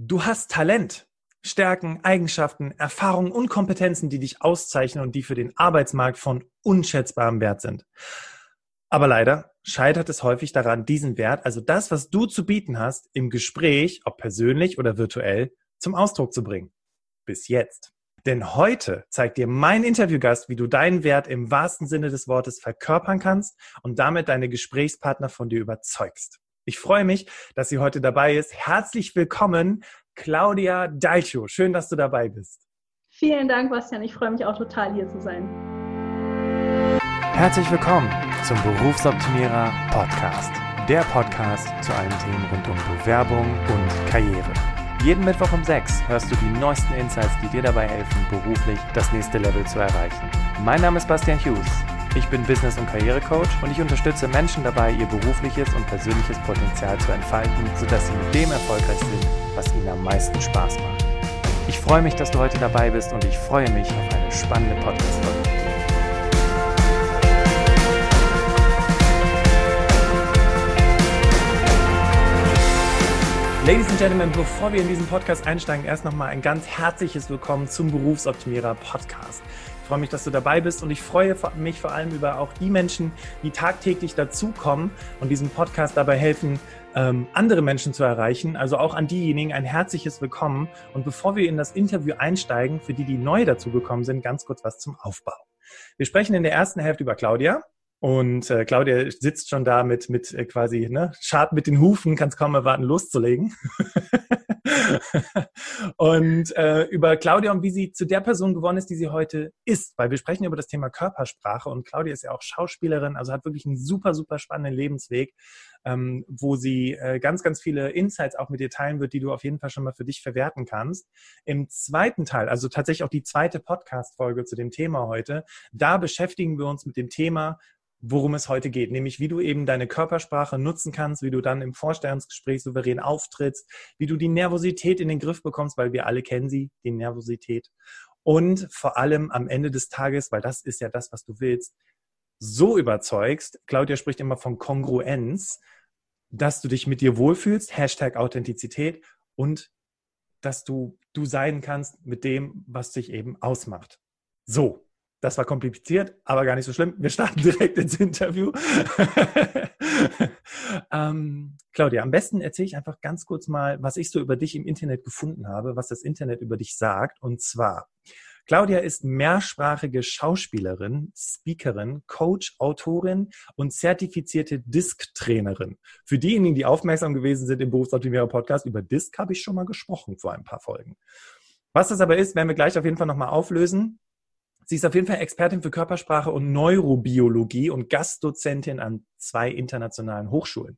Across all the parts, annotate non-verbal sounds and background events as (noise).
Du hast Talent, Stärken, Eigenschaften, Erfahrungen und Kompetenzen, die dich auszeichnen und die für den Arbeitsmarkt von unschätzbarem Wert sind. Aber leider scheitert es häufig daran, diesen Wert, also das, was du zu bieten hast, im Gespräch, ob persönlich oder virtuell, zum Ausdruck zu bringen. Bis jetzt. Denn heute zeigt dir mein Interviewgast, wie du deinen Wert im wahrsten Sinne des Wortes verkörpern kannst und damit deine Gesprächspartner von dir überzeugst. Ich freue mich, dass sie heute dabei ist. Herzlich willkommen, Claudia Dalcio. Schön, dass du dabei bist. Vielen Dank, Bastian. Ich freue mich auch total, hier zu sein. Herzlich willkommen zum Berufsoptimierer Podcast. Der Podcast zu allen Themen rund um Bewerbung und Karriere. Jeden Mittwoch um 6 hörst du die neuesten Insights, die dir dabei helfen, beruflich das nächste Level zu erreichen. Mein Name ist Bastian Hughes. Ich bin Business- und Karrierecoach und ich unterstütze Menschen dabei, ihr berufliches und persönliches Potenzial zu entfalten, sodass sie mit dem erfolgreich sind, was ihnen am meisten Spaß macht. Ich freue mich, dass du heute dabei bist und ich freue mich auf eine spannende Podcast-Folge. Ladies and Gentlemen, bevor wir in diesen Podcast einsteigen, erst nochmal ein ganz herzliches Willkommen zum Berufsoptimierer Podcast freue mich, dass du dabei bist und ich freue mich vor allem über auch die Menschen, die tagtäglich dazukommen und diesem Podcast dabei helfen, ähm, andere Menschen zu erreichen. Also auch an diejenigen ein herzliches Willkommen. Und bevor wir in das Interview einsteigen, für die, die neu dazugekommen sind, ganz kurz was zum Aufbau. Wir sprechen in der ersten Hälfte über Claudia. Und äh, Claudia sitzt schon da mit, mit äh, quasi, ne, schart mit den Hufen, kann es kaum erwarten, loszulegen. (laughs) (laughs) und äh, über Claudia und wie sie zu der Person geworden ist, die sie heute ist. Weil wir sprechen über das Thema Körpersprache und Claudia ist ja auch Schauspielerin, also hat wirklich einen super, super spannenden Lebensweg, ähm, wo sie äh, ganz, ganz viele Insights auch mit dir teilen wird, die du auf jeden Fall schon mal für dich verwerten kannst. Im zweiten Teil, also tatsächlich auch die zweite Podcast-Folge zu dem Thema heute, da beschäftigen wir uns mit dem Thema, worum es heute geht, nämlich wie du eben deine Körpersprache nutzen kannst, wie du dann im Vorstellungsgespräch souverän auftrittst, wie du die Nervosität in den Griff bekommst, weil wir alle kennen sie, die Nervosität. Und vor allem am Ende des Tages, weil das ist ja das, was du willst, so überzeugst, Claudia spricht immer von Kongruenz, dass du dich mit dir wohlfühlst, Hashtag Authentizität und dass du du sein kannst mit dem, was dich eben ausmacht. So, das war kompliziert, aber gar nicht so schlimm. Wir starten (laughs) direkt ins Interview. (laughs) ähm, Claudia, am besten erzähle ich einfach ganz kurz mal, was ich so über dich im Internet gefunden habe, was das Internet über dich sagt. Und zwar, Claudia ist mehrsprachige Schauspielerin, Speakerin, Coach, Autorin und zertifizierte Disk-Trainerin. Für diejenigen, die aufmerksam gewesen sind im Berufsoptimierer Podcast, über Disk habe ich schon mal gesprochen vor ein paar Folgen. Was das aber ist, werden wir gleich auf jeden Fall nochmal auflösen. Sie ist auf jeden Fall Expertin für Körpersprache und Neurobiologie und Gastdozentin an zwei internationalen Hochschulen.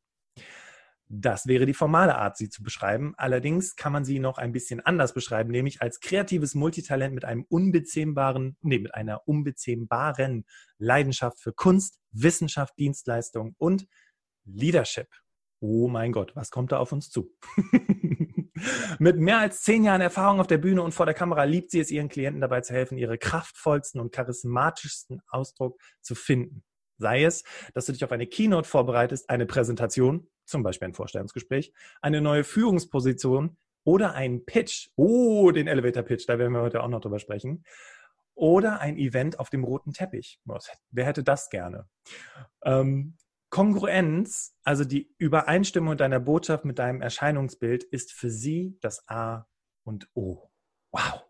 Das wäre die formale Art, sie zu beschreiben. Allerdings kann man sie noch ein bisschen anders beschreiben, nämlich als kreatives Multitalent mit einem unbezähmbaren, nee, mit einer unbezähmbaren Leidenschaft für Kunst, Wissenschaft, Dienstleistung und Leadership. Oh mein Gott, was kommt da auf uns zu? (laughs) Mit mehr als zehn Jahren Erfahrung auf der Bühne und vor der Kamera liebt sie es, ihren Klienten dabei zu helfen, ihre kraftvollsten und charismatischsten Ausdruck zu finden. Sei es, dass du dich auf eine Keynote vorbereitest, eine Präsentation, zum Beispiel ein Vorstellungsgespräch, eine neue Führungsposition oder einen Pitch. Oh, den Elevator Pitch, da werden wir heute auch noch drüber sprechen. Oder ein Event auf dem roten Teppich. Wer hätte das gerne? Ähm, Kongruenz, also die Übereinstimmung deiner Botschaft mit deinem Erscheinungsbild, ist für sie das A und O. Wow.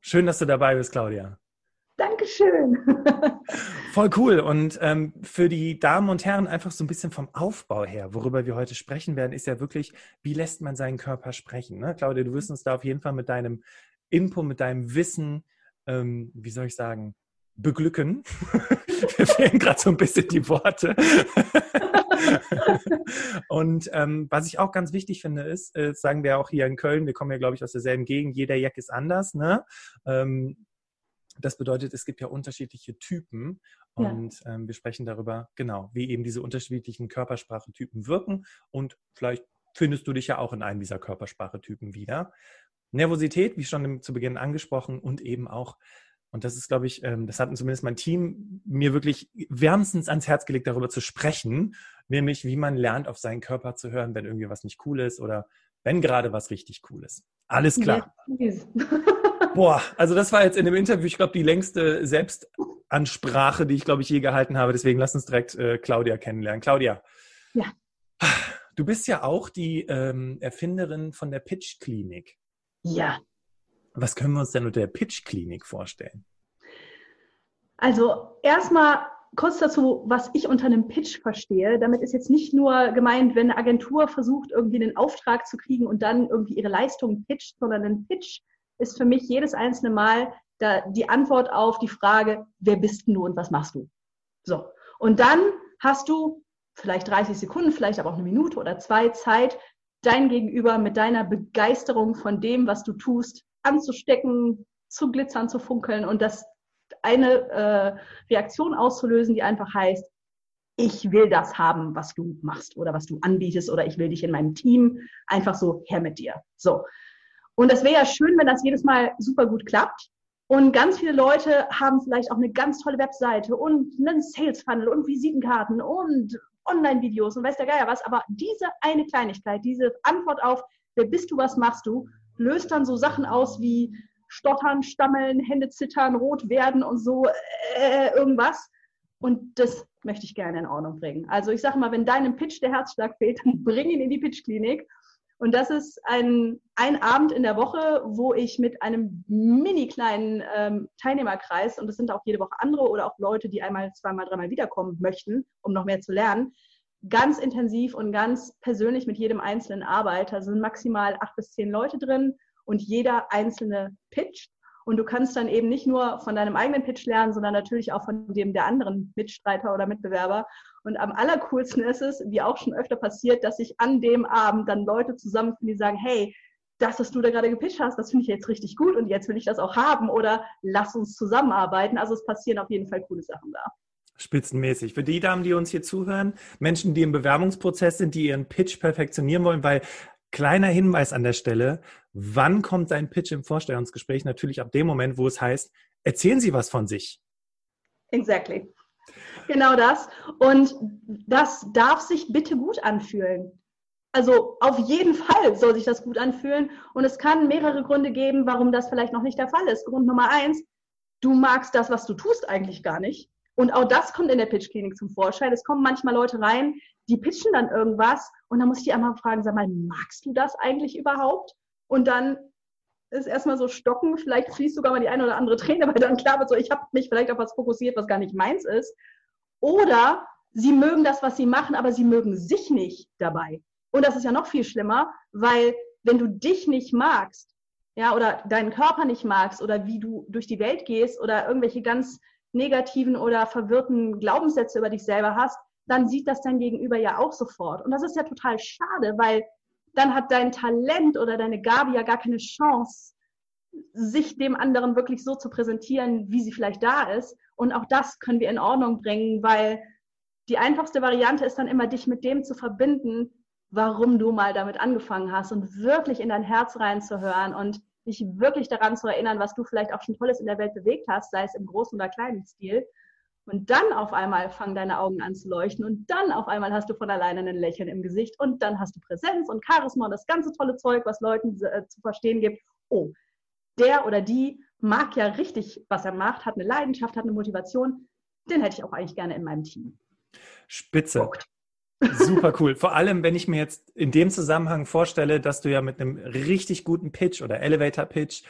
Schön, dass du dabei bist, Claudia. Dankeschön. (laughs) (laughs) Voll cool. Und ähm, für die Damen und Herren einfach so ein bisschen vom Aufbau her, worüber wir heute sprechen werden, ist ja wirklich, wie lässt man seinen Körper sprechen? Ne? Claudia, du wirst uns da auf jeden Fall mit deinem Input, mit deinem Wissen, ähm, wie soll ich sagen, beglücken. (laughs) Mir fehlen gerade so ein bisschen die Worte. (laughs) und ähm, was ich auch ganz wichtig finde, ist, äh, sagen wir auch hier in Köln, wir kommen ja, glaube ich, aus derselben Gegend, jeder Jack ist anders. Ne? Ähm, das bedeutet, es gibt ja unterschiedliche Typen und ja. ähm, wir sprechen darüber, genau, wie eben diese unterschiedlichen Körpersprachetypen wirken und vielleicht findest du dich ja auch in einem dieser Körpersprachetypen wieder. Nervosität, wie schon zu Beginn angesprochen, und eben auch und das ist, glaube ich, ähm, das hat zumindest mein Team mir wirklich wärmstens ans Herz gelegt, darüber zu sprechen, nämlich wie man lernt, auf seinen Körper zu hören, wenn irgendwie was nicht cool ist oder wenn gerade was richtig cool ist. Alles klar. (laughs) Boah, also das war jetzt in dem Interview, ich glaube, die längste Selbstansprache, die ich, glaube ich, je gehalten habe. Deswegen lass uns direkt äh, Claudia kennenlernen. Claudia. Ja. Du bist ja auch die ähm, Erfinderin von der Pitch-Klinik. Ja. Was können wir uns denn unter der Pitch-Klinik vorstellen? Also erstmal kurz dazu, was ich unter einem Pitch verstehe. Damit ist jetzt nicht nur gemeint, wenn eine Agentur versucht, irgendwie einen Auftrag zu kriegen und dann irgendwie ihre Leistung pitcht, sondern ein Pitch ist für mich jedes einzelne Mal da die Antwort auf die Frage, wer bist du und was machst du? So. Und dann hast du vielleicht 30 Sekunden, vielleicht aber auch eine Minute oder zwei Zeit, dein Gegenüber mit deiner Begeisterung von dem, was du tust, anzustecken, zu glitzern, zu funkeln und das eine äh, Reaktion auszulösen, die einfach heißt, ich will das haben, was du machst oder was du anbietest oder ich will dich in meinem Team einfach so her mit dir. So. Und das wäre ja schön, wenn das jedes Mal super gut klappt. Und ganz viele Leute haben vielleicht auch eine ganz tolle Webseite und einen Sales Funnel und Visitenkarten und Online-Videos und weiß der Geier was. Aber diese eine Kleinigkeit, diese Antwort auf, wer bist du, was machst du, löst dann so Sachen aus wie Stottern, Stammeln, Hände zittern, rot werden und so äh, irgendwas. Und das möchte ich gerne in Ordnung bringen. Also ich sage mal, wenn deinem Pitch der Herzschlag fehlt, dann (laughs) bring ihn in die Pitchklinik und das ist ein, ein Abend in der Woche, wo ich mit einem mini kleinen ähm, Teilnehmerkreis, und es sind auch jede Woche andere oder auch Leute, die einmal, zweimal, dreimal wiederkommen möchten, um noch mehr zu lernen, ganz intensiv und ganz persönlich mit jedem einzelnen arbeite. Also sind maximal acht bis zehn Leute drin und jeder einzelne pitcht. Und du kannst dann eben nicht nur von deinem eigenen Pitch lernen, sondern natürlich auch von dem der anderen Mitstreiter oder Mitbewerber. Und am allercoolsten ist es, wie auch schon öfter passiert, dass sich an dem Abend dann Leute zusammenfinden, die sagen, hey, das, was du da gerade gepitcht hast, das finde ich jetzt richtig gut und jetzt will ich das auch haben oder lass uns zusammenarbeiten. Also es passieren auf jeden Fall coole Sachen da. Spitzenmäßig. Für die Damen, die uns hier zuhören, Menschen, die im Bewerbungsprozess sind, die ihren Pitch perfektionieren wollen, weil Kleiner Hinweis an der Stelle, wann kommt dein Pitch im Vorstellungsgespräch? Natürlich ab dem Moment, wo es heißt, erzählen Sie was von sich. Exactly. Genau das. Und das darf sich bitte gut anfühlen. Also auf jeden Fall soll sich das gut anfühlen. Und es kann mehrere Gründe geben, warum das vielleicht noch nicht der Fall ist. Grund Nummer eins, du magst das, was du tust, eigentlich gar nicht. Und auch das kommt in der Pitchklinik zum Vorschein. Es kommen manchmal Leute rein, die pitchen dann irgendwas und dann muss ich die einmal fragen, sag mal, magst du das eigentlich überhaupt? Und dann ist erstmal so stocken, vielleicht fließt sogar mal die eine oder andere Träne, weil dann klar wird so, ich habe mich vielleicht auf was fokussiert, was gar nicht meins ist. Oder sie mögen das, was sie machen, aber sie mögen sich nicht dabei. Und das ist ja noch viel schlimmer, weil wenn du dich nicht magst, ja, oder deinen Körper nicht magst oder wie du durch die Welt gehst oder irgendwelche ganz negativen oder verwirrten Glaubenssätze über dich selber hast, dann sieht das dein Gegenüber ja auch sofort. Und das ist ja total schade, weil dann hat dein Talent oder deine Gabe ja gar keine Chance, sich dem anderen wirklich so zu präsentieren, wie sie vielleicht da ist. Und auch das können wir in Ordnung bringen, weil die einfachste Variante ist dann immer, dich mit dem zu verbinden, warum du mal damit angefangen hast und wirklich in dein Herz reinzuhören und dich wirklich daran zu erinnern, was du vielleicht auch schon Tolles in der Welt bewegt hast, sei es im großen oder kleinen Stil. Und dann auf einmal fangen deine Augen an zu leuchten und dann auf einmal hast du von alleine ein Lächeln im Gesicht und dann hast du Präsenz und Charisma und das ganze tolle Zeug, was Leuten äh, zu verstehen gibt. Oh, der oder die mag ja richtig, was er macht, hat eine Leidenschaft, hat eine Motivation. Den hätte ich auch eigentlich gerne in meinem Team. Spitze. Guckt. Super cool. Vor allem, wenn ich mir jetzt in dem Zusammenhang vorstelle, dass du ja mit einem richtig guten Pitch oder Elevator Pitch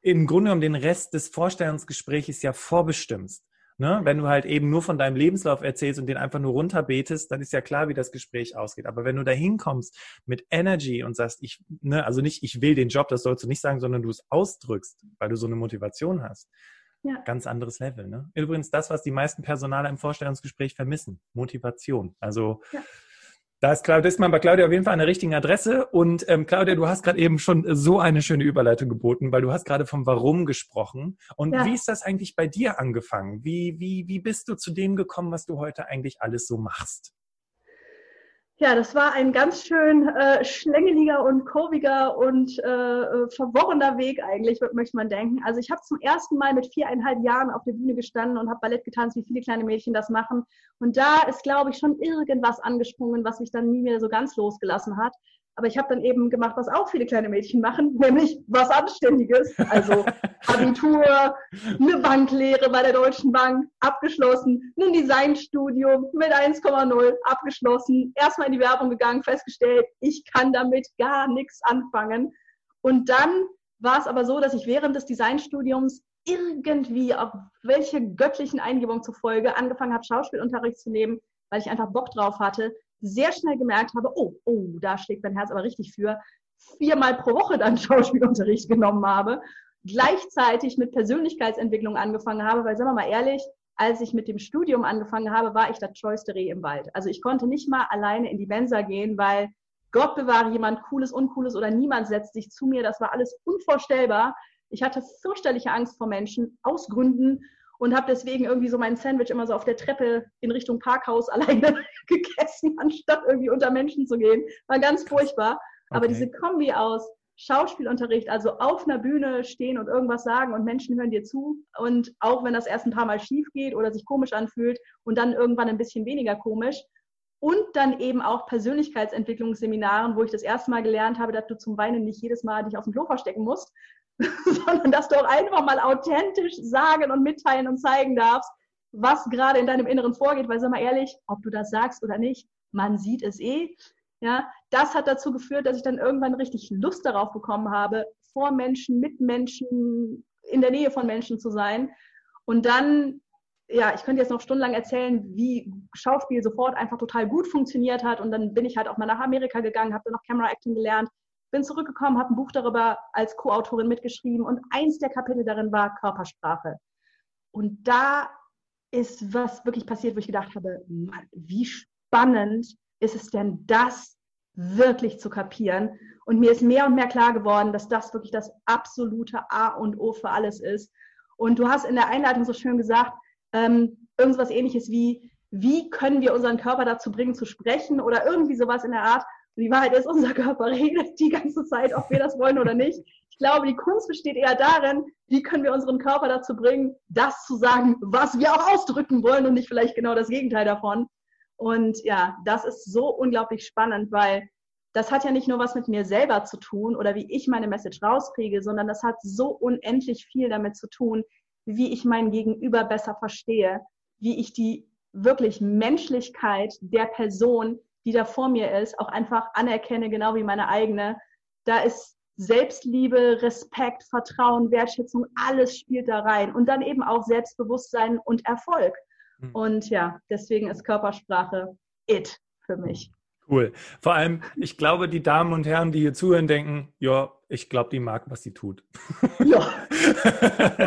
im Grunde genommen den Rest des Vorstellungsgesprächs ja vorbestimmst. Ne? Wenn du halt eben nur von deinem Lebenslauf erzählst und den einfach nur runterbetest, dann ist ja klar, wie das Gespräch ausgeht. Aber wenn du da hinkommst mit Energy und sagst, ich, ne, also nicht, ich will den Job, das sollst du nicht sagen, sondern du es ausdrückst, weil du so eine Motivation hast, ja. Ganz anderes Level. Ne? Übrigens das, was die meisten Personale im Vorstellungsgespräch vermissen. Motivation. Also ja. da ist, das ist man bei Claudia auf jeden Fall an der richtigen Adresse. Und ähm, Claudia, du hast gerade eben schon so eine schöne Überleitung geboten, weil du hast gerade vom Warum gesprochen. Und ja. wie ist das eigentlich bei dir angefangen? Wie, wie, wie bist du zu dem gekommen, was du heute eigentlich alles so machst? Ja, das war ein ganz schön äh, schlängeliger und kurviger und äh, äh, verworrener Weg eigentlich, möchte man denken. Also ich habe zum ersten Mal mit viereinhalb Jahren auf der Bühne gestanden und habe Ballett getanzt, wie viele kleine Mädchen das machen. Und da ist, glaube ich, schon irgendwas angesprungen, was mich dann nie mehr so ganz losgelassen hat. Aber ich habe dann eben gemacht, was auch viele kleine Mädchen machen, (laughs) nämlich was Anständiges. Also (laughs) Abitur, eine Banklehre bei der Deutschen Bank, abgeschlossen, ein Designstudium mit 1,0 abgeschlossen, erstmal in die Werbung gegangen, festgestellt, ich kann damit gar nichts anfangen. Und dann war es aber so, dass ich während des Designstudiums irgendwie, auf welche göttlichen Eingebungen zufolge, angefangen habe, Schauspielunterricht zu nehmen, weil ich einfach Bock drauf hatte, sehr schnell gemerkt habe, oh, oh, da schlägt mein Herz aber richtig für, viermal pro Woche dann (laughs) Schauspielunterricht genommen habe, gleichzeitig mit Persönlichkeitsentwicklung angefangen habe, weil, sagen wir mal ehrlich, als ich mit dem Studium angefangen habe, war ich das scheueste Reh im Wald. Also ich konnte nicht mal alleine in die Mensa gehen, weil Gott bewahre jemand Cooles, Uncooles oder niemand setzt sich zu mir. Das war alles unvorstellbar. Ich hatte fürchterliche Angst vor Menschen aus Gründen und habe deswegen irgendwie so mein Sandwich immer so auf der Treppe in Richtung Parkhaus (laughs) alleine gegessen, anstatt irgendwie unter Menschen zu gehen. War ganz furchtbar. Okay. Aber diese Kombi aus Schauspielunterricht, also auf einer Bühne stehen und irgendwas sagen und Menschen hören dir zu und auch wenn das erst ein paar Mal schief geht oder sich komisch anfühlt und dann irgendwann ein bisschen weniger komisch und dann eben auch Persönlichkeitsentwicklungsseminaren, wo ich das erste Mal gelernt habe, dass du zum Weinen nicht jedes Mal dich auf dem Klo verstecken musst, (laughs) sondern dass du auch einfach mal authentisch sagen und mitteilen und zeigen darfst, was gerade in deinem Inneren vorgeht, weil sag mal ehrlich, ob du das sagst oder nicht, man sieht es eh. Ja, das hat dazu geführt, dass ich dann irgendwann richtig Lust darauf bekommen habe, vor Menschen, mit Menschen, in der Nähe von Menschen zu sein. Und dann, ja, ich könnte jetzt noch stundenlang erzählen, wie Schauspiel sofort einfach total gut funktioniert hat. Und dann bin ich halt auch mal nach Amerika gegangen, habe dann noch Camera Acting gelernt, bin zurückgekommen, habe ein Buch darüber als Co-Autorin mitgeschrieben und eins der Kapitel darin war Körpersprache. Und da ist was wirklich passiert, wo ich gedacht habe, Mann, wie spannend ist es denn, das wirklich zu kapieren? Und mir ist mehr und mehr klar geworden, dass das wirklich das absolute A und O für alles ist. Und du hast in der Einleitung so schön gesagt, ähm, irgendwas ähnliches wie, wie können wir unseren Körper dazu bringen zu sprechen oder irgendwie sowas in der Art. Die Wahrheit ist, unser Körper redet die ganze Zeit, ob wir das wollen oder nicht. Ich glaube, die Kunst besteht eher darin, wie können wir unseren Körper dazu bringen, das zu sagen, was wir auch ausdrücken wollen und nicht vielleicht genau das Gegenteil davon. Und ja, das ist so unglaublich spannend, weil das hat ja nicht nur was mit mir selber zu tun oder wie ich meine Message rauskriege, sondern das hat so unendlich viel damit zu tun, wie ich mein Gegenüber besser verstehe, wie ich die wirklich Menschlichkeit der Person die da vor mir ist, auch einfach anerkenne, genau wie meine eigene. Da ist Selbstliebe, Respekt, Vertrauen, Wertschätzung, alles spielt da rein. Und dann eben auch Selbstbewusstsein und Erfolg. Mhm. Und ja, deswegen ist Körpersprache it für mich. Cool. Vor allem, ich glaube, die Damen und Herren, die hier zuhören, denken, ja, ich glaube, die mag, was sie tut. Ja. (laughs)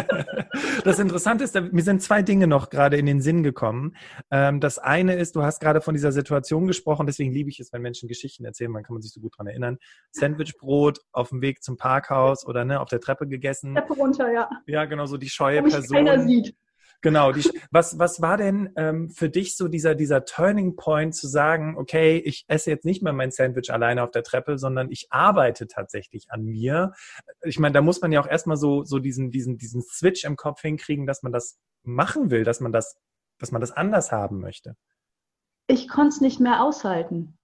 das Interessante ist, mir sind zwei Dinge noch gerade in den Sinn gekommen. Ähm, das eine ist, du hast gerade von dieser Situation gesprochen, deswegen liebe ich es, wenn Menschen Geschichten erzählen, man kann man sich so gut daran erinnern. Sandwichbrot auf dem Weg zum Parkhaus oder ne, auf der Treppe gegessen. Treppe runter, ja. Ja, genau, so die scheue Wo Person. Keiner sieht. Genau. Die, was, was war denn ähm, für dich so dieser, dieser Turning Point zu sagen, okay, ich esse jetzt nicht mehr mein Sandwich alleine auf der Treppe, sondern ich arbeite tatsächlich an mir? Ich meine, da muss man ja auch erstmal so, so diesen, diesen, diesen Switch im Kopf hinkriegen, dass man das machen will, dass man das, dass man das anders haben möchte. Ich konnte es nicht mehr aushalten.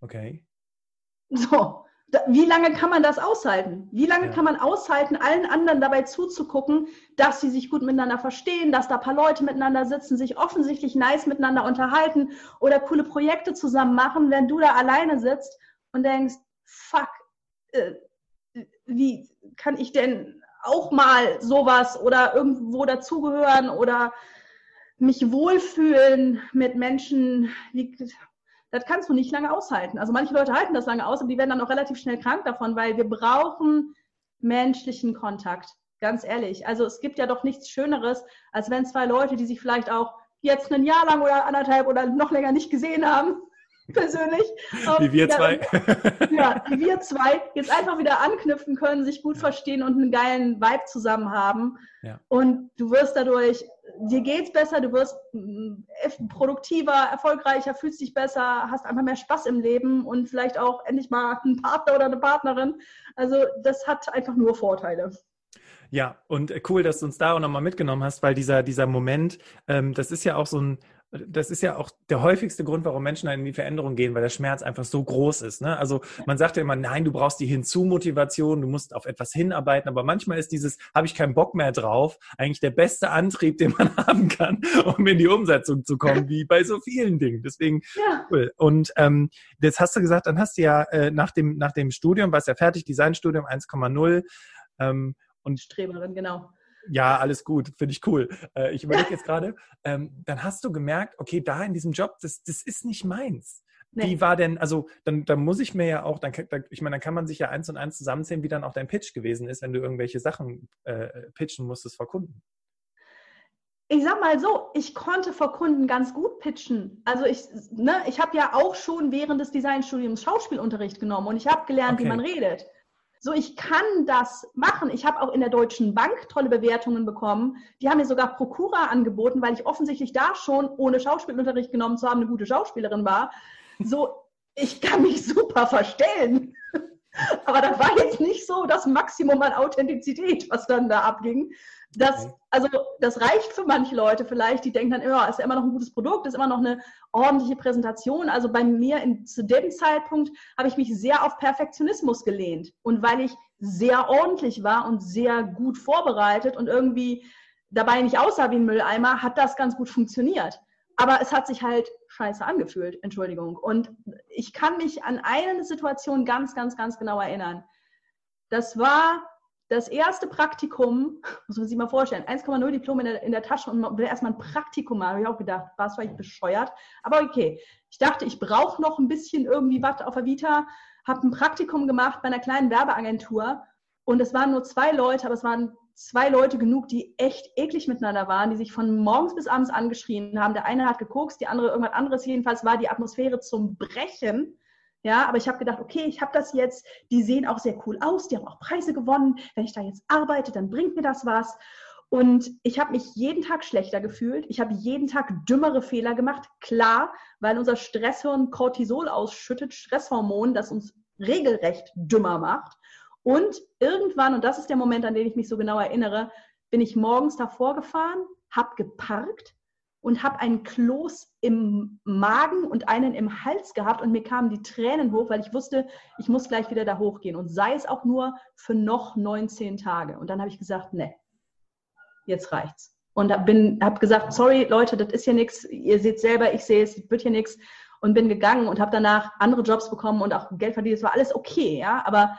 Okay. So, wie lange kann man das aushalten? Wie lange ja. kann man aushalten, allen anderen dabei zuzugucken, dass sie sich gut miteinander verstehen, dass da ein paar Leute miteinander sitzen, sich offensichtlich nice miteinander unterhalten oder coole Projekte zusammen machen, wenn du da alleine sitzt und denkst, fuck, äh, wie kann ich denn auch mal sowas oder irgendwo dazugehören oder mich wohlfühlen mit Menschen, wie, das kannst du nicht lange aushalten. Also manche Leute halten das lange aus, aber die werden dann auch relativ schnell krank davon, weil wir brauchen menschlichen Kontakt. Ganz ehrlich. Also es gibt ja doch nichts Schöneres, als wenn zwei Leute, die sich vielleicht auch jetzt ein Jahr lang oder anderthalb oder noch länger nicht gesehen haben, persönlich. Wie wir zwei. (laughs) Ja, wie wir zwei jetzt einfach wieder anknüpfen können, sich gut verstehen und einen geilen Vibe zusammen haben. Ja. Und du wirst dadurch, dir geht's besser, du wirst mm, produktiver, erfolgreicher, fühlst dich besser, hast einfach mehr Spaß im Leben und vielleicht auch endlich mal einen Partner oder eine Partnerin. Also das hat einfach nur Vorteile. Ja, und cool, dass du uns da auch nochmal mitgenommen hast, weil dieser, dieser Moment, ähm, das ist ja auch so ein, das ist ja auch der häufigste Grund, warum Menschen in die Veränderung gehen, weil der Schmerz einfach so groß ist. Ne? Also man sagt ja immer, nein, du brauchst die Hinzu-Motivation, du musst auf etwas hinarbeiten, aber manchmal ist dieses, habe ich keinen Bock mehr drauf, eigentlich der beste Antrieb, den man (laughs) haben kann, um in die Umsetzung zu kommen, wie bei so vielen Dingen. Deswegen ja. cool. Und ähm, jetzt hast du gesagt, dann hast du ja äh, nach, dem, nach dem Studium, warst ja fertig, Designstudium 1,0 ähm, und Streberin, genau ja, alles gut, finde ich cool. Äh, ich überlege jetzt gerade, ähm, dann hast du gemerkt, okay, da in diesem Job, das, das ist nicht meins. Nee. Wie war denn, also dann, dann muss ich mir ja auch, dann, dann, ich meine, dann kann man sich ja eins und eins zusammenzählen, wie dann auch dein Pitch gewesen ist, wenn du irgendwelche Sachen äh, pitchen musstest vor Kunden. Ich sag mal so, ich konnte vor Kunden ganz gut pitchen. Also ich, ne, ich habe ja auch schon während des Designstudiums Schauspielunterricht genommen und ich habe gelernt, okay. wie man redet. So, ich kann das machen. Ich habe auch in der Deutschen Bank tolle Bewertungen bekommen. Die haben mir sogar Prokura angeboten, weil ich offensichtlich da schon, ohne Schauspielunterricht genommen zu haben, eine gute Schauspielerin war. So, ich kann mich super verstellen. (laughs) Aber das war jetzt nicht so das Maximum an Authentizität, was dann da abging. Das, also, das reicht für manche Leute vielleicht, die denken dann, ja, ist ja immer noch ein gutes Produkt, ist immer noch eine ordentliche Präsentation. Also bei mir in, zu dem Zeitpunkt habe ich mich sehr auf Perfektionismus gelehnt. Und weil ich sehr ordentlich war und sehr gut vorbereitet und irgendwie dabei nicht aussah wie ein Mülleimer, hat das ganz gut funktioniert. Aber es hat sich halt scheiße angefühlt, Entschuldigung. Und ich kann mich an eine Situation ganz, ganz, ganz genau erinnern. Das war das erste Praktikum, muss man sich mal vorstellen, 1,0 Diplom in der, in der Tasche und man will erstmal ein Praktikum machen. Habe ich auch gedacht, war es vielleicht bescheuert. Aber okay, ich dachte, ich brauche noch ein bisschen irgendwie was auf der Vita. Habe ein Praktikum gemacht bei einer kleinen Werbeagentur und es waren nur zwei Leute, aber es waren zwei Leute genug, die echt eklig miteinander waren, die sich von morgens bis abends angeschrien haben. Der eine hat gekokst, die andere irgendwas anderes. Jedenfalls war die Atmosphäre zum Brechen. Ja, aber ich habe gedacht, okay, ich habe das jetzt, die sehen auch sehr cool aus, die haben auch Preise gewonnen. Wenn ich da jetzt arbeite, dann bringt mir das was. Und ich habe mich jeden Tag schlechter gefühlt. Ich habe jeden Tag dümmere Fehler gemacht. Klar, weil unser Stresshirn Cortisol ausschüttet, Stresshormon, das uns regelrecht dümmer macht. Und irgendwann, und das ist der Moment, an den ich mich so genau erinnere, bin ich morgens davor gefahren, habe geparkt, und habe einen Kloß im Magen und einen im Hals gehabt und mir kamen die Tränen hoch, weil ich wusste, ich muss gleich wieder da hochgehen und sei es auch nur für noch 19 Tage. Und dann habe ich gesagt, ne, jetzt reicht's. Und habe gesagt, sorry Leute, das ist hier nichts, ihr seht selber, ich sehe es, wird hier nichts und bin gegangen und habe danach andere Jobs bekommen und auch Geld verdient. Es war alles okay, ja, aber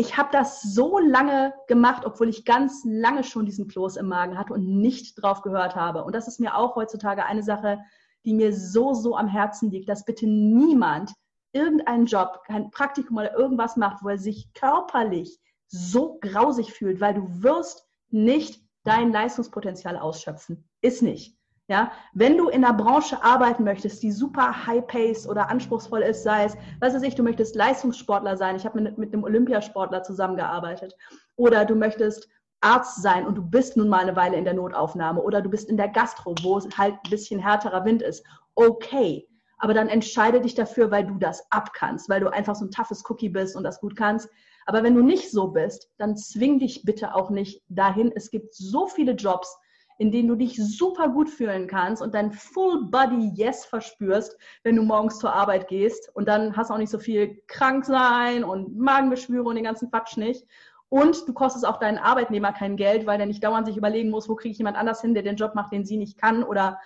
ich habe das so lange gemacht, obwohl ich ganz lange schon diesen Kloß im Magen hatte und nicht drauf gehört habe. Und das ist mir auch heutzutage eine Sache, die mir so, so am Herzen liegt, dass bitte niemand irgendeinen Job, kein Praktikum oder irgendwas macht, wo er sich körperlich so grausig fühlt, weil du wirst nicht dein Leistungspotenzial ausschöpfen. Ist nicht. Ja, wenn du in einer Branche arbeiten möchtest, die super high-paced oder anspruchsvoll ist, sei es, was weiß ich, du möchtest Leistungssportler sein, ich habe mit, mit einem Olympiasportler zusammengearbeitet, oder du möchtest Arzt sein und du bist nun mal eine Weile in der Notaufnahme, oder du bist in der Gastro, wo es halt ein bisschen härterer Wind ist, okay. Aber dann entscheide dich dafür, weil du das abkannst, weil du einfach so ein toughes Cookie bist und das gut kannst. Aber wenn du nicht so bist, dann zwing dich bitte auch nicht dahin. Es gibt so viele Jobs, in denen du dich super gut fühlen kannst und dein Full Body Yes verspürst, wenn du morgens zur Arbeit gehst. Und dann hast du auch nicht so viel krank sein und Magenbeschwüre und den ganzen Quatsch nicht. Und du kostest auch deinen Arbeitnehmer kein Geld, weil der nicht dauernd sich überlegen muss, wo kriege ich jemand anders hin, der den Job macht, den sie nicht kann oder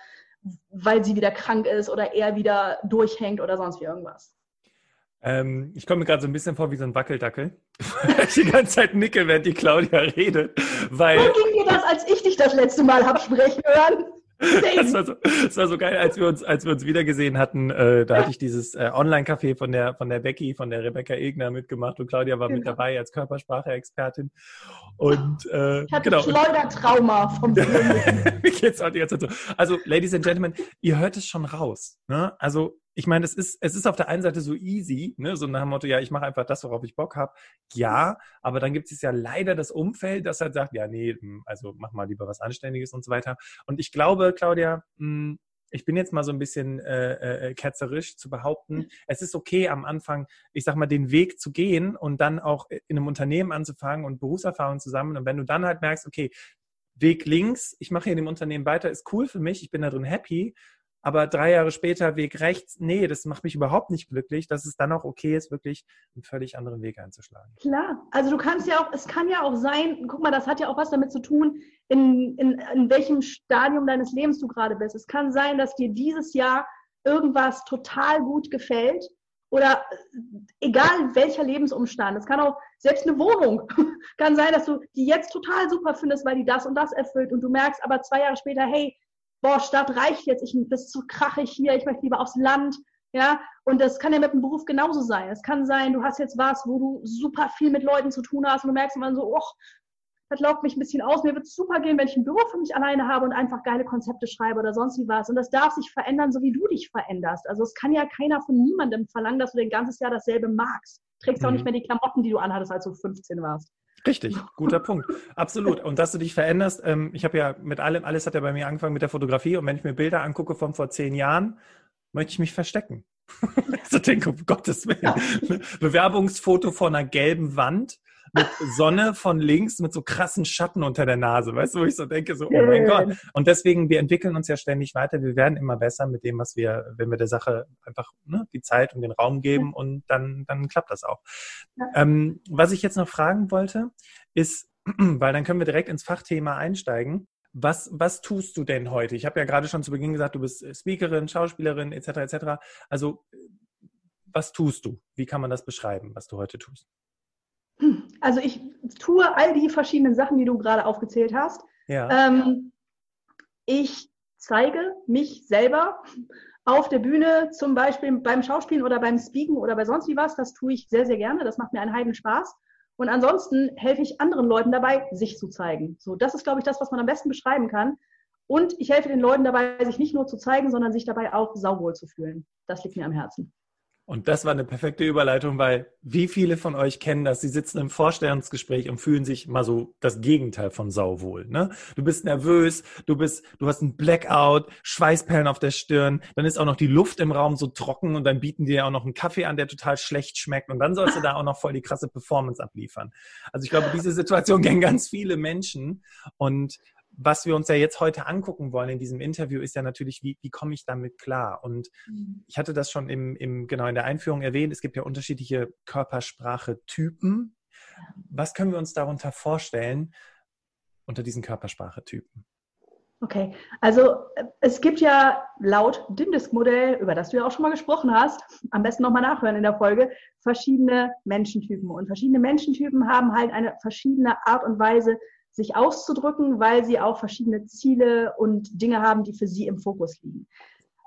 weil sie wieder krank ist oder er wieder durchhängt oder sonst wie irgendwas. Ähm, ich komme mir gerade so ein bisschen vor wie so ein Wackeldackel, (laughs) weil ich die ganze Zeit nicke, während die Claudia redet. Weil, so ging dir das, als ich dich das letzte Mal habe sprechen hören. (laughs) Das war, so, das war so geil, als wir uns, als wir uns wiedergesehen hatten. Äh, da hatte ich dieses äh, Online-Café von der, von der Becky, von der Rebecca Egner mitgemacht und Claudia war genau. mit dabei als Körpersprache-Expertin. Und äh, ich hatte genau. Schleudertrauma vom Mir geht's auch die ganze Zeit so. Also, Ladies and Gentlemen, ihr hört es schon raus. Ne? Also ich meine, es ist, es ist auf der einen Seite so easy, ne? so nach dem Motto, ja, ich mache einfach das, worauf ich Bock habe. Ja, aber dann gibt es ja leider das Umfeld, das halt sagt, ja, nee, hm, also mach mal lieber was Anständiges und so weiter. Und ich glaube, Claudia, hm, ich bin jetzt mal so ein bisschen äh, äh, ketzerisch zu behaupten, es ist okay am Anfang, ich sag mal, den Weg zu gehen und dann auch in einem Unternehmen anzufangen und Berufserfahrung zu sammeln. Und wenn du dann halt merkst, okay, Weg links, ich mache hier in dem Unternehmen weiter, ist cool für mich, ich bin da drin happy, aber drei Jahre später Weg rechts, nee, das macht mich überhaupt nicht glücklich, dass es dann auch okay ist, wirklich einen völlig anderen Weg einzuschlagen. Klar, also du kannst ja auch, es kann ja auch sein, guck mal, das hat ja auch was damit zu tun, in, in, in welchem Stadium deines Lebens du gerade bist. Es kann sein, dass dir dieses Jahr irgendwas total gut gefällt oder egal welcher Lebensumstand. Es kann auch selbst eine Wohnung. (laughs) kann sein, dass du die jetzt total super findest, weil die das und das erfüllt und du merkst aber zwei Jahre später, hey, boah, Stadt reicht jetzt, ich bin zu krachig hier, ich möchte lieber aufs Land. Ja, und das kann ja mit dem Beruf genauso sein. Es kann sein, du hast jetzt was, wo du super viel mit Leuten zu tun hast und du merkst immer so, oh, das laugt mich ein bisschen aus. Mir wird es super gehen, wenn ich ein Büro für mich alleine habe und einfach geile Konzepte schreibe oder sonst wie was. Und das darf sich verändern, so wie du dich veränderst. Also es kann ja keiner von niemandem verlangen, dass du den ganzes Jahr dasselbe magst. Trägst mhm. auch nicht mehr die Klamotten, die du anhattest, als du 15 warst. Richtig, guter Punkt. Absolut. Und dass du dich veränderst, ähm, ich habe ja mit allem, alles hat ja bei mir angefangen mit der Fotografie. Und wenn ich mir Bilder angucke von vor zehn Jahren, möchte ich mich verstecken. (laughs) so denke, um Gottes Willen. Ja. Bewerbungsfoto von einer gelben Wand mit Sonne von links mit so krassen Schatten unter der Nase, weißt du, wo ich so denke, so, oh mein Gott. Und deswegen, wir entwickeln uns ja ständig weiter, wir werden immer besser mit dem, was wir, wenn wir der Sache einfach ne, die Zeit und den Raum geben und dann, dann klappt das auch. Ähm, was ich jetzt noch fragen wollte, ist, (clears throat) weil dann können wir direkt ins Fachthema einsteigen. Was, was tust du denn heute? Ich habe ja gerade schon zu Beginn gesagt, du bist Speakerin, Schauspielerin etc. etc. Also was tust du? Wie kann man das beschreiben, was du heute tust? Also ich tue all die verschiedenen Sachen, die du gerade aufgezählt hast. Ja. Ähm, ich zeige mich selber auf der Bühne, zum Beispiel beim Schauspielen oder beim Speaken oder bei sonst wie was. Das tue ich sehr, sehr gerne. Das macht mir einen heiden Spaß. Und ansonsten helfe ich anderen Leuten dabei, sich zu zeigen. So, das ist, glaube ich, das, was man am besten beschreiben kann. Und ich helfe den Leuten dabei, sich nicht nur zu zeigen, sondern sich dabei auch sauwohl zu fühlen. Das liegt mir am Herzen. Und das war eine perfekte Überleitung, weil wie viele von euch kennen das? Sie sitzen im Vorstellungsgespräch und fühlen sich mal so das Gegenteil von sauwohl. Ne? Du bist nervös, du bist, du hast einen Blackout, Schweißperlen auf der Stirn, dann ist auch noch die Luft im Raum so trocken und dann bieten dir auch noch einen Kaffee an, der total schlecht schmeckt und dann sollst du da auch noch voll die krasse Performance abliefern. Also ich glaube, diese Situation (laughs) kennen ganz viele Menschen und was wir uns ja jetzt heute angucken wollen in diesem Interview, ist ja natürlich, wie, wie komme ich damit klar? Und mhm. ich hatte das schon im, im, genau in der Einführung erwähnt, es gibt ja unterschiedliche Körpersprache-Typen. Was können wir uns darunter vorstellen unter diesen Körpersprache-Typen? Okay, also es gibt ja laut DIMDISC-Modell, über das du ja auch schon mal gesprochen hast, am besten nochmal nachhören in der Folge, verschiedene Menschentypen. Und verschiedene Menschentypen haben halt eine verschiedene Art und Weise, sich auszudrücken, weil sie auch verschiedene Ziele und Dinge haben, die für sie im Fokus liegen.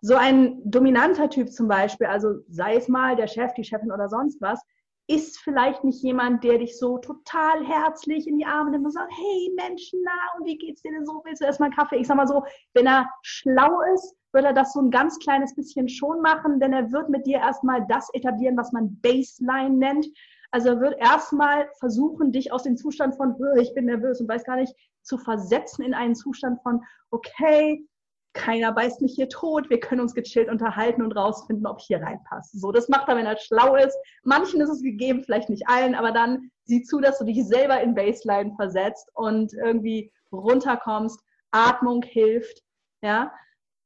So ein dominanter Typ zum Beispiel, also sei es mal der Chef, die Chefin oder sonst was, ist vielleicht nicht jemand, der dich so total herzlich in die Arme nimmt und sagt, hey Menschen, na, und wie geht's dir denn so? Willst du erstmal einen Kaffee? Ich sag mal so, wenn er schlau ist, wird er das so ein ganz kleines bisschen schon machen, denn er wird mit dir erstmal das etablieren, was man Baseline nennt. Also er wird erstmal versuchen, dich aus dem Zustand von, ich bin nervös und weiß gar nicht, zu versetzen in einen Zustand von, okay, keiner beißt mich hier tot, wir können uns gechillt unterhalten und rausfinden, ob ich hier reinpasse. So, das macht er, wenn er schlau ist. Manchen ist es gegeben, vielleicht nicht allen, aber dann sieh zu, dass du dich selber in Baseline versetzt und irgendwie runterkommst. Atmung hilft, ja.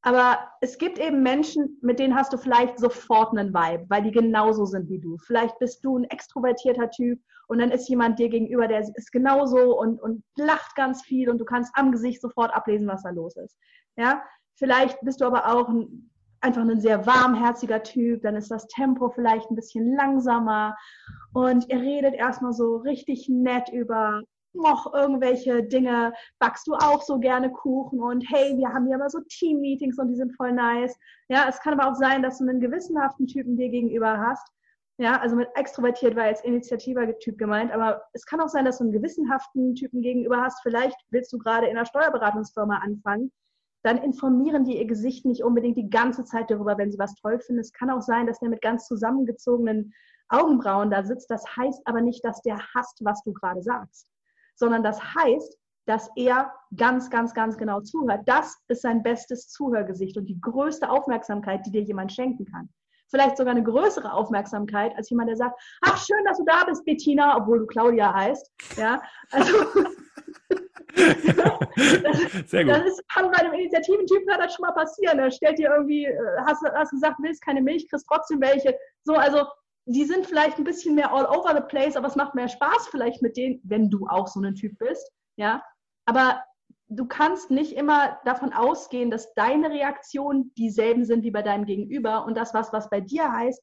Aber es gibt eben Menschen, mit denen hast du vielleicht sofort einen Vibe, weil die genauso sind wie du. Vielleicht bist du ein extrovertierter Typ und dann ist jemand dir gegenüber, der ist genauso und, und lacht ganz viel und du kannst am Gesicht sofort ablesen, was da los ist. Ja, vielleicht bist du aber auch ein, einfach ein sehr warmherziger Typ, dann ist das Tempo vielleicht ein bisschen langsamer und ihr redet erstmal so richtig nett über noch irgendwelche Dinge, backst du auch so gerne Kuchen und hey, wir haben ja immer so Team-Meetings und die sind voll nice. Ja, es kann aber auch sein, dass du einen gewissenhaften Typen dir gegenüber hast. Ja, also mit extrovertiert war jetzt initiativer Typ gemeint, aber es kann auch sein, dass du einen gewissenhaften Typen gegenüber hast. Vielleicht willst du gerade in einer Steuerberatungsfirma anfangen. Dann informieren die ihr Gesicht nicht unbedingt die ganze Zeit darüber, wenn sie was toll finden. Es kann auch sein, dass der mit ganz zusammengezogenen Augenbrauen da sitzt. Das heißt aber nicht, dass der hasst, was du gerade sagst sondern das heißt, dass er ganz, ganz, ganz genau zuhört. Das ist sein bestes Zuhörgesicht und die größte Aufmerksamkeit, die dir jemand schenken kann. Vielleicht sogar eine größere Aufmerksamkeit als jemand, der sagt, ach, schön, dass du da bist, Bettina, obwohl du Claudia heißt. Ja, also das, (laughs) Sehr gut. Das ist, kann bei einem Initiativentypen das schon mal passieren. Er stellt dir irgendwie, äh, hast, hast gesagt, willst keine Milch, kriegst trotzdem welche. So, also die sind vielleicht ein bisschen mehr all over the place, aber es macht mehr Spaß vielleicht mit denen, wenn du auch so ein Typ bist. Ja, aber du kannst nicht immer davon ausgehen, dass deine Reaktionen dieselben sind wie bei deinem Gegenüber und das was, was bei dir heißt,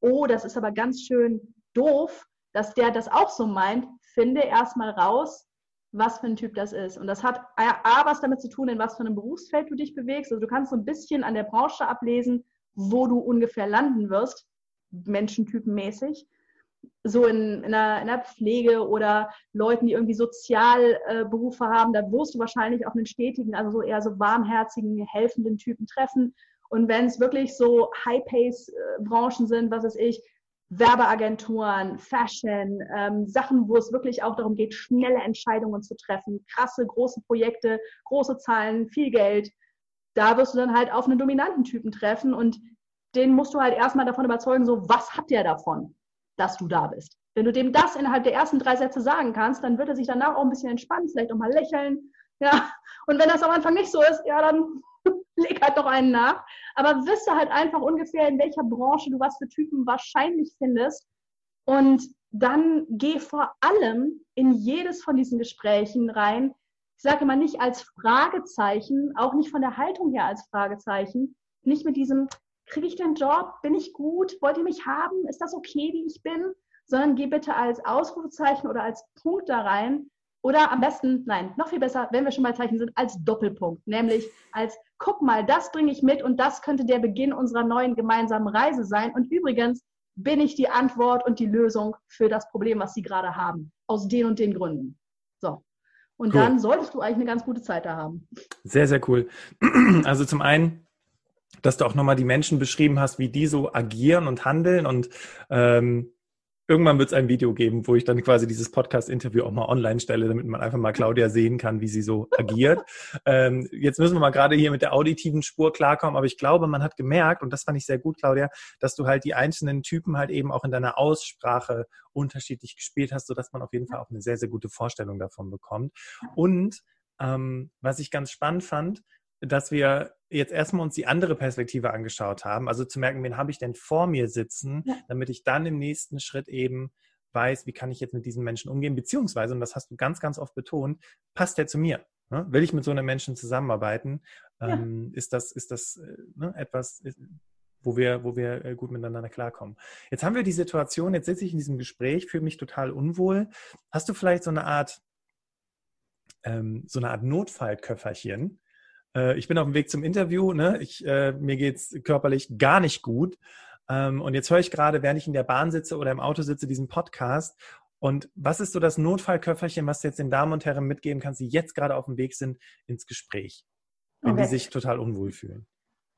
oh, das ist aber ganz schön doof, dass der das auch so meint, finde erstmal raus, was für ein Typ das ist. Und das hat A, was damit zu tun, in was für einem Berufsfeld du dich bewegst. Also du kannst so ein bisschen an der Branche ablesen, wo du ungefähr landen wirst, menschentypenmäßig. So in, in, der, in der Pflege oder Leuten, die irgendwie Sozialberufe äh, haben, da wirst du wahrscheinlich auch einen stetigen, also so eher so warmherzigen, helfenden Typen treffen. Und wenn es wirklich so High-Pace-Branchen äh, sind, was weiß ich, Werbeagenturen, Fashion, ähm, Sachen, wo es wirklich auch darum geht, schnelle Entscheidungen zu treffen, krasse, große Projekte, große Zahlen, viel Geld. Da wirst du dann halt auf einen dominanten Typen treffen und den musst du halt erstmal davon überzeugen, so, was hat der davon, dass du da bist? Wenn du dem das innerhalb der ersten drei Sätze sagen kannst, dann wird er sich danach auch ein bisschen entspannen, vielleicht auch mal lächeln. Ja, und wenn das am Anfang nicht so ist, ja, dann (laughs) leg halt noch einen nach. Aber wisse halt einfach ungefähr, in welcher Branche du was für Typen wahrscheinlich findest. Und dann geh vor allem in jedes von diesen Gesprächen rein. Ich sage immer nicht als Fragezeichen, auch nicht von der Haltung her als Fragezeichen, nicht mit diesem, kriege ich den Job? Bin ich gut? Wollt ihr mich haben? Ist das okay, wie ich bin? Sondern geh bitte als Ausrufezeichen oder als Punkt da rein, oder am besten, nein, noch viel besser, wenn wir schon bei Zeichen sind, als Doppelpunkt. Nämlich als, guck mal, das bringe ich mit und das könnte der Beginn unserer neuen gemeinsamen Reise sein. Und übrigens bin ich die Antwort und die Lösung für das Problem, was Sie gerade haben. Aus den und den Gründen. So. Und cool. dann solltest du eigentlich eine ganz gute Zeit da haben. Sehr, sehr cool. (clears throat) Also zum einen, dass du auch nochmal die Menschen beschrieben hast, wie die so agieren und handeln und ähm, irgendwann wird es ein Video geben, wo ich dann quasi dieses Podcast-Interview auch mal online stelle, damit man einfach mal Claudia sehen kann, wie sie so agiert. (laughs) ähm, jetzt müssen wir mal gerade hier mit der auditiven Spur klarkommen, aber ich glaube, man hat gemerkt, und das fand ich sehr gut, Claudia, dass du halt die einzelnen Typen halt eben auch in deiner Aussprache unterschiedlich gespielt hast, sodass man auf jeden Fall auch eine sehr, sehr gute Vorstellung davon bekommt. Und ähm, was ich ganz spannend fand, dass wir jetzt erstmal uns die andere Perspektive angeschaut haben, also zu merken, wen habe ich denn vor mir sitzen, ja. damit ich dann im nächsten Schritt eben weiß, wie kann ich jetzt mit diesen Menschen umgehen, beziehungsweise, und das hast du ganz, ganz oft betont, passt der zu mir? Ne? Will ich mit so einem Menschen zusammenarbeiten? Ja. Ähm, ist das, ist das äh, ne, etwas, wo wir, wo wir äh, gut miteinander klarkommen? Jetzt haben wir die Situation, jetzt sitze ich in diesem Gespräch, fühle mich total unwohl. Hast du vielleicht so eine Art, ähm, so eine Art Notfallköfferchen, äh, ich bin auf dem Weg zum Interview, ne? ich, äh, mir geht's körperlich gar nicht gut. Ähm, und jetzt höre ich gerade, während ich in der Bahn sitze oder im Auto sitze, diesen Podcast. Und was ist so das Notfallköfferchen, was du jetzt den Damen und Herren mitgeben kannst, die jetzt gerade auf dem Weg sind ins Gespräch, wenn okay. die sich total unwohl fühlen?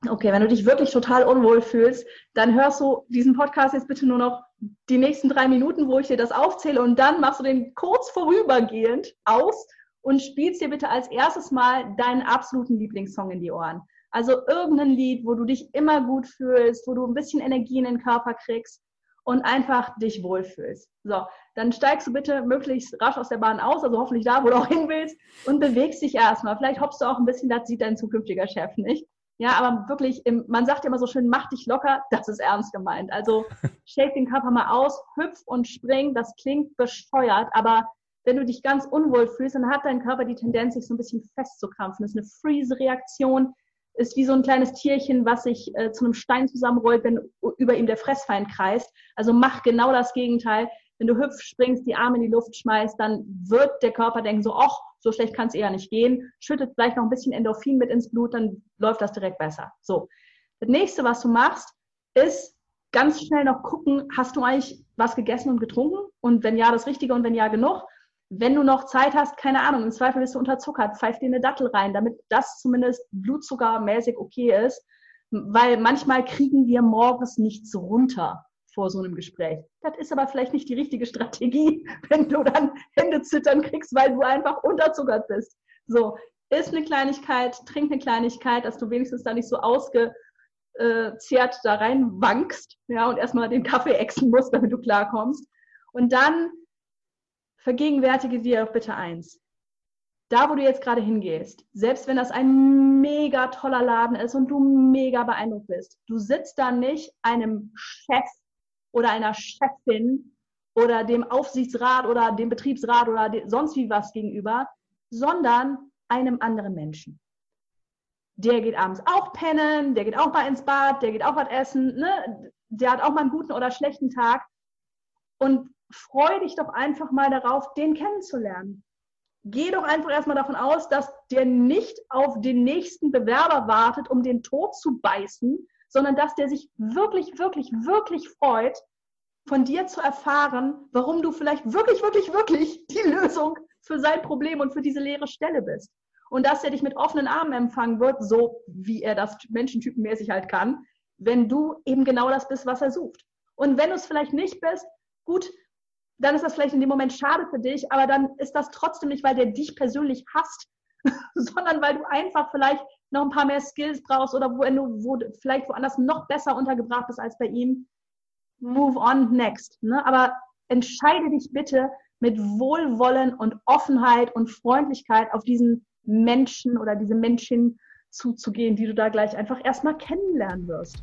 Okay, wenn du dich wirklich total unwohl fühlst, dann hörst du diesen Podcast jetzt bitte nur noch die nächsten drei Minuten, wo ich dir das aufzähle und dann machst du den kurz vorübergehend aus und spielst dir bitte als erstes mal deinen absoluten Lieblingssong in die Ohren. Also irgendein Lied, wo du dich immer gut fühlst, wo du ein bisschen Energie in den Körper kriegst und einfach dich wohlfühlst. So, dann steigst du bitte möglichst rasch aus der Bahn aus, also hoffentlich da, wo du auch hin willst und bewegst dich erstmal. Vielleicht hoppst du auch ein bisschen, das sieht dein zukünftiger Chef nicht. Ja, aber wirklich, im, man sagt ja immer so schön, mach dich locker, das ist ernst gemeint. Also (laughs) shake den Körper mal aus, hüpf und spring, das klingt besteuert, aber wenn du dich ganz unwohl fühlst, dann hat dein Körper die Tendenz, sich so ein bisschen festzukrampfen. Das ist eine Freeze-Reaktion, ist wie so ein kleines Tierchen, was sich äh, zu einem Stein zusammenrollt, wenn über ihm der Fressfeind kreist. Also mach genau das Gegenteil. Wenn du hüpfst, springst, die Arme in die Luft schmeißt, dann wird der Körper denken so, ach, so schlecht kann es eher nicht gehen. Schüttet vielleicht noch ein bisschen Endorphin mit ins Blut, dann läuft das direkt besser. So. Das nächste, was du machst, ist ganz schnell noch gucken, hast du eigentlich was gegessen und getrunken? Und wenn ja, das Richtige und wenn ja, genug wenn du noch Zeit hast, keine Ahnung, im Zweifel bist du unterzuckert, pfeif dir eine Dattel rein, damit das zumindest blutzuckermäßig okay ist. Weil manchmal kriegen wir morgens nichts runter vor so einem Gespräch. Das ist aber vielleicht nicht die richtige Strategie, (laughs) wenn du dann Hände zittern kriegst, weil du einfach unterzuckert bist. So, ist eine Kleinigkeit, trink eine Kleinigkeit, dass du wenigstens da nicht so ausgezehrt da rein wankst, ja, und erstmal den Kaffee exen musst, damit du klarkommst. Und dann vergegenwärtige dir doch bitte eins. da, wo du jetzt gerade hingehst, selbst wenn das ein mega toller Laden ist und du mega beeindruckt bist, du sitzt da nicht einem Chef oder einer Chefin oder dem Aufsichtsrat oder dem Betriebsrat oder sonst wie was gegenüber, sondern einem anderen Menschen. Der geht abends auch pennen, der geht auch mal ins Bad, der geht auch was essen, ne? der hat auch mal einen guten oder schlechten Tag. Und freu dich doch einfach mal darauf, den kennenzulernen geh doch einfach erstmal davon aus, dass der nicht auf den nächsten Bewerber wartet, um den Tod zu beißen, sondern dass der sich wirklich, wirklich, wirklich freut, von dir zu erfahren, warum du vielleicht wirklich, wirklich, wirklich die Lösung für sein Problem und für diese leere Stelle bist. Und dass er dich mit offenen Armen empfangen wird, so wie er das menschentypenmäßig halt kann, wenn du eben genau das bist, was er sucht. Und wenn du es vielleicht nicht bist, gut, dann ist das vielleicht in dem Moment schade für dich, aber dann ist das trotzdem nicht, weil der dich persönlich hasst, (laughs) sondern weil du einfach vielleicht noch ein paar mehr Skills brauchst oder wo du wo, vielleicht woanders noch besser untergebracht bist als bei ihm. Move on next. Ne? Aber entscheide dich bitte mit Wohlwollen und Offenheit und Freundlichkeit auf diesen Menschen oder diese Menschen zuzugehen, die du da gleich einfach erstmal kennenlernen wirst.